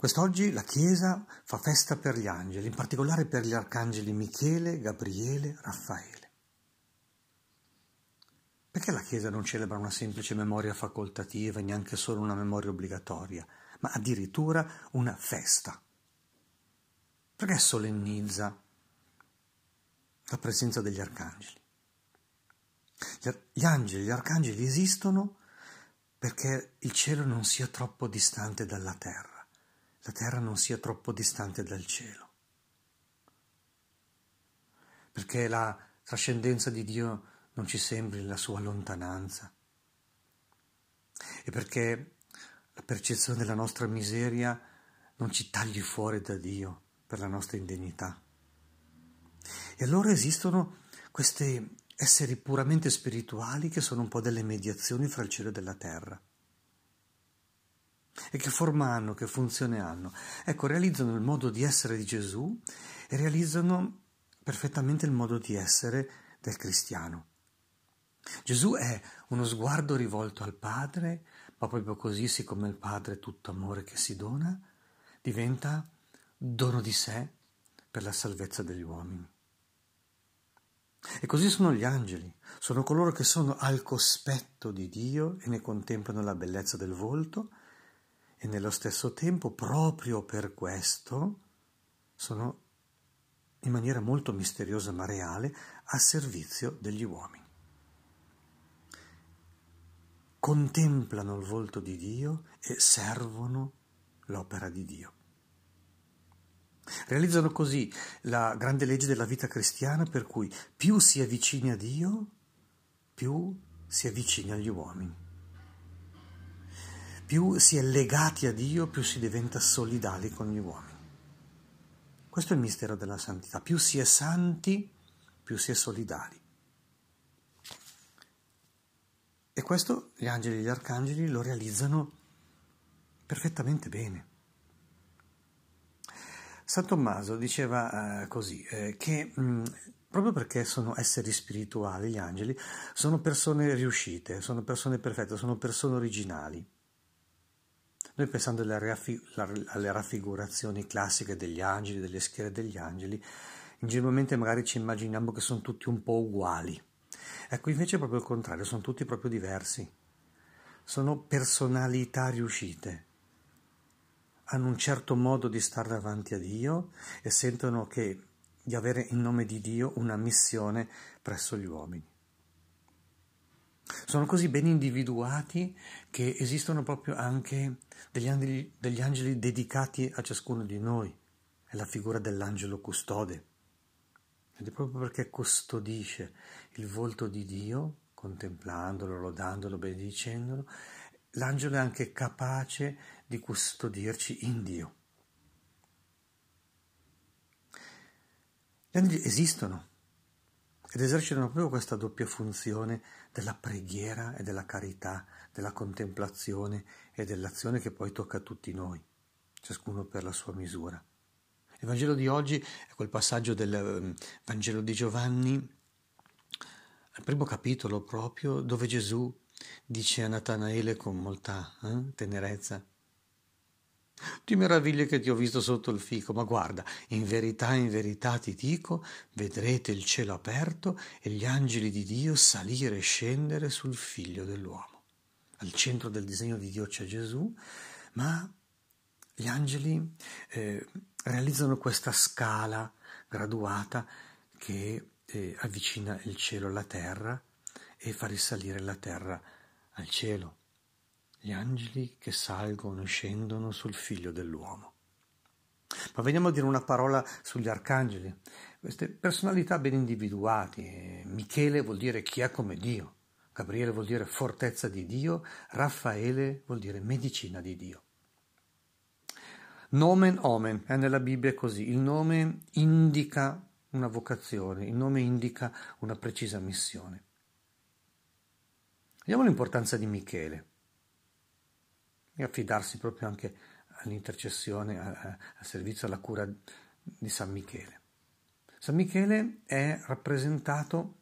Quest'oggi la Chiesa fa festa per gli angeli, in particolare per gli arcangeli Michele, Gabriele, Raffaele. Perché la Chiesa non celebra una semplice memoria facoltativa neanche solo una memoria obbligatoria, ma addirittura una festa? Perché solennizza la presenza degli arcangeli? Gli angeli, gli arcangeli esistono perché il cielo non sia troppo distante dalla terra la terra non sia troppo distante dal cielo. Perché la trascendenza di Dio non ci sembri la sua lontananza. E perché la percezione della nostra miseria non ci tagli fuori da Dio per la nostra indegnità. E allora esistono questi esseri puramente spirituali che sono un po' delle mediazioni fra il cielo e la terra. E che forma hanno, che funzione hanno? Ecco, realizzano il modo di essere di Gesù e realizzano perfettamente il modo di essere del cristiano. Gesù è uno sguardo rivolto al Padre, ma proprio così, siccome il Padre è tutto amore che si dona, diventa dono di sé per la salvezza degli uomini. E così sono gli angeli, sono coloro che sono al cospetto di Dio e ne contemplano la bellezza del volto e nello stesso tempo, proprio per questo, sono in maniera molto misteriosa ma reale a servizio degli uomini. Contemplano il volto di Dio e servono l'opera di Dio. Realizzano così la grande legge della vita cristiana per cui più si avvicina a Dio, più si avvicina agli uomini. Più si è legati a Dio, più si diventa solidali con gli uomini. Questo è il mistero della santità. Più si è santi, più si è solidali. E questo gli angeli e gli arcangeli lo realizzano perfettamente bene. San Tommaso diceva eh, così, eh, che mm, proprio perché sono esseri spirituali, gli angeli, sono persone riuscite, sono persone perfette, sono persone originali. Noi pensando alle, raffi- alle raffigurazioni classiche degli angeli, delle schiere degli angeli, ingenuamente magari ci immaginiamo che sono tutti un po' uguali. Ecco, invece è proprio il contrario, sono tutti proprio diversi. Sono personalità riuscite. Hanno un certo modo di stare davanti a Dio e sentono che, di avere in nome di Dio una missione presso gli uomini. Sono così ben individuati che esistono proprio anche degli angeli, degli angeli dedicati a ciascuno di noi. È la figura dell'angelo custode. Ed è proprio perché custodisce il volto di Dio, contemplandolo, lodandolo, benedicendolo, l'angelo è anche capace di custodirci in Dio. Gli angeli esistono ed esercitano proprio questa doppia funzione della preghiera e della carità, della contemplazione e dell'azione che poi tocca a tutti noi, ciascuno per la sua misura. Il Vangelo di oggi è quel passaggio del ehm, Vangelo di Giovanni, al primo capitolo proprio, dove Gesù dice a Natanaele con molta eh, tenerezza, ti meravigli che ti ho visto sotto il fico, ma guarda, in verità, in verità ti dico, vedrete il cielo aperto e gli angeli di Dio salire e scendere sul figlio dell'uomo. Al centro del disegno di Dio c'è Gesù, ma gli angeli eh, realizzano questa scala graduata che eh, avvicina il cielo alla terra e fa risalire la terra al cielo gli angeli che salgono e scendono sul figlio dell'uomo. Ma veniamo a dire una parola sugli arcangeli, queste personalità ben individuate. Michele vuol dire chi è come Dio, Gabriele vuol dire fortezza di Dio, Raffaele vuol dire medicina di Dio. Nomen omen, è nella Bibbia così, il nome indica una vocazione, il nome indica una precisa missione. Vediamo l'importanza di Michele e affidarsi proprio anche all'intercessione, al servizio, alla cura di San Michele. San Michele è rappresentato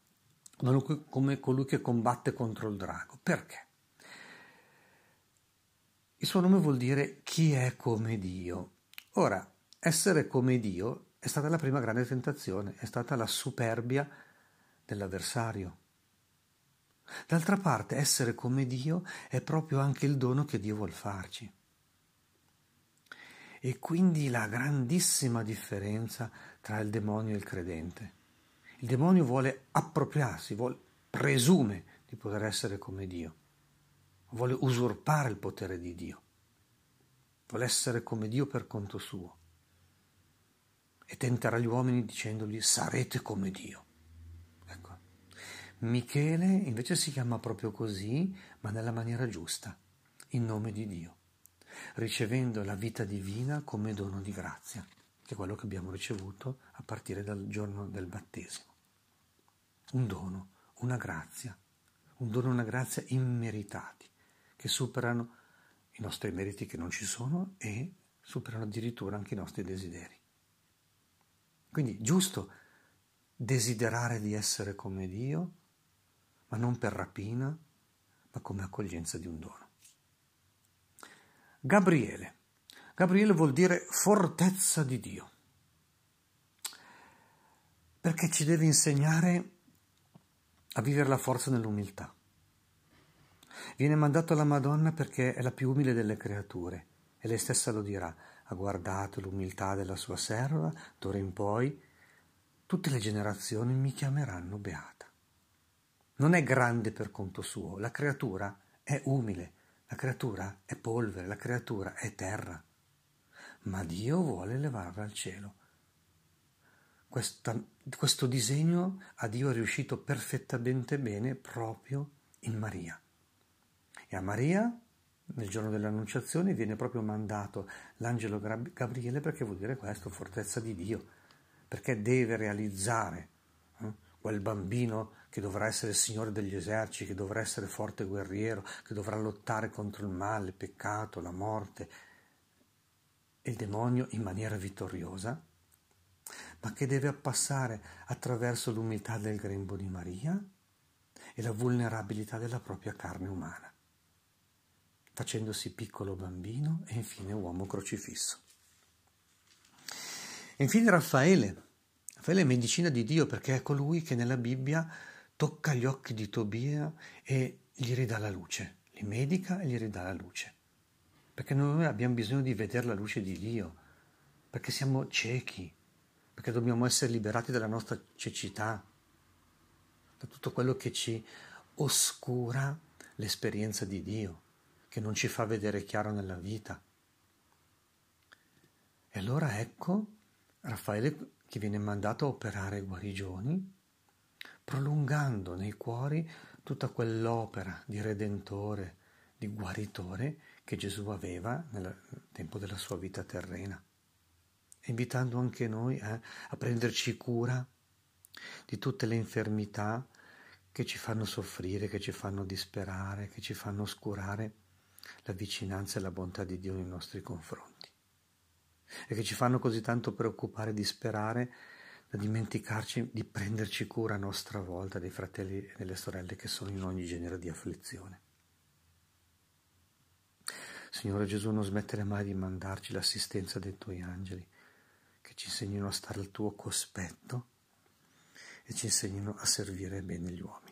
come colui che combatte contro il drago. Perché? Il suo nome vuol dire chi è come Dio? Ora, essere come Dio è stata la prima grande tentazione, è stata la superbia dell'avversario. D'altra parte, essere come Dio è proprio anche il dono che Dio vuol farci. E quindi la grandissima differenza tra il demonio e il credente. Il demonio vuole appropriarsi, vuole, presume di poter essere come Dio, vuole usurpare il potere di Dio, vuole essere come Dio per conto suo e tenterà gli uomini dicendogli sarete come Dio. Michele invece si chiama proprio così, ma nella maniera giusta, in nome di Dio, ricevendo la vita divina come dono di grazia, che è quello che abbiamo ricevuto a partire dal giorno del battesimo. Un dono, una grazia, un dono e una grazia immeritati, che superano i nostri meriti che non ci sono e superano addirittura anche i nostri desideri. Quindi giusto desiderare di essere come Dio, ma non per rapina, ma come accoglienza di un dono. Gabriele. Gabriele vuol dire fortezza di Dio, perché ci deve insegnare a vivere la forza nell'umiltà. Viene mandato alla Madonna perché è la più umile delle creature e lei stessa lo dirà ha guardato l'umiltà della sua serva, d'ora in poi tutte le generazioni mi chiameranno beata. Non è grande per conto suo, la creatura è umile, la creatura è polvere, la creatura è terra, ma Dio vuole levarla al cielo. Questa, questo disegno a Dio è riuscito perfettamente bene proprio in Maria. E a Maria nel giorno dell'annunciazione viene proprio mandato l'angelo Gabriele perché vuol dire questo, fortezza di Dio, perché deve realizzare quel bambino che dovrà essere Signore degli eserciti, che dovrà essere forte guerriero, che dovrà lottare contro il male, il peccato, la morte e il demonio in maniera vittoriosa, ma che deve passare attraverso l'umiltà del grembo di Maria e la vulnerabilità della propria carne umana facendosi piccolo bambino e infine uomo crocifisso. E infine Raffaele. Raffaele è medicina di Dio perché è colui che nella Bibbia tocca gli occhi di Tobia e gli ridà la luce, li medica e gli ridà la luce. Perché noi abbiamo bisogno di vedere la luce di Dio, perché siamo ciechi, perché dobbiamo essere liberati dalla nostra cecità, da tutto quello che ci oscura l'esperienza di Dio che non ci fa vedere chiaro nella vita. E allora ecco Raffaele che viene mandato a operare guarigioni, prolungando nei cuori tutta quell'opera di redentore, di guaritore che Gesù aveva nel tempo della sua vita terrena, invitando anche noi eh, a prenderci cura di tutte le infermità che ci fanno soffrire, che ci fanno disperare, che ci fanno oscurare la vicinanza e la bontà di Dio nei nostri confronti e che ci fanno così tanto preoccupare e disperare da dimenticarci di prenderci cura a nostra volta dei fratelli e delle sorelle che sono in ogni genere di afflizione. Signore Gesù, non smettere mai di mandarci l'assistenza dei tuoi angeli, che ci insegnino a stare al tuo cospetto e ci insegnino a servire bene gli uomini.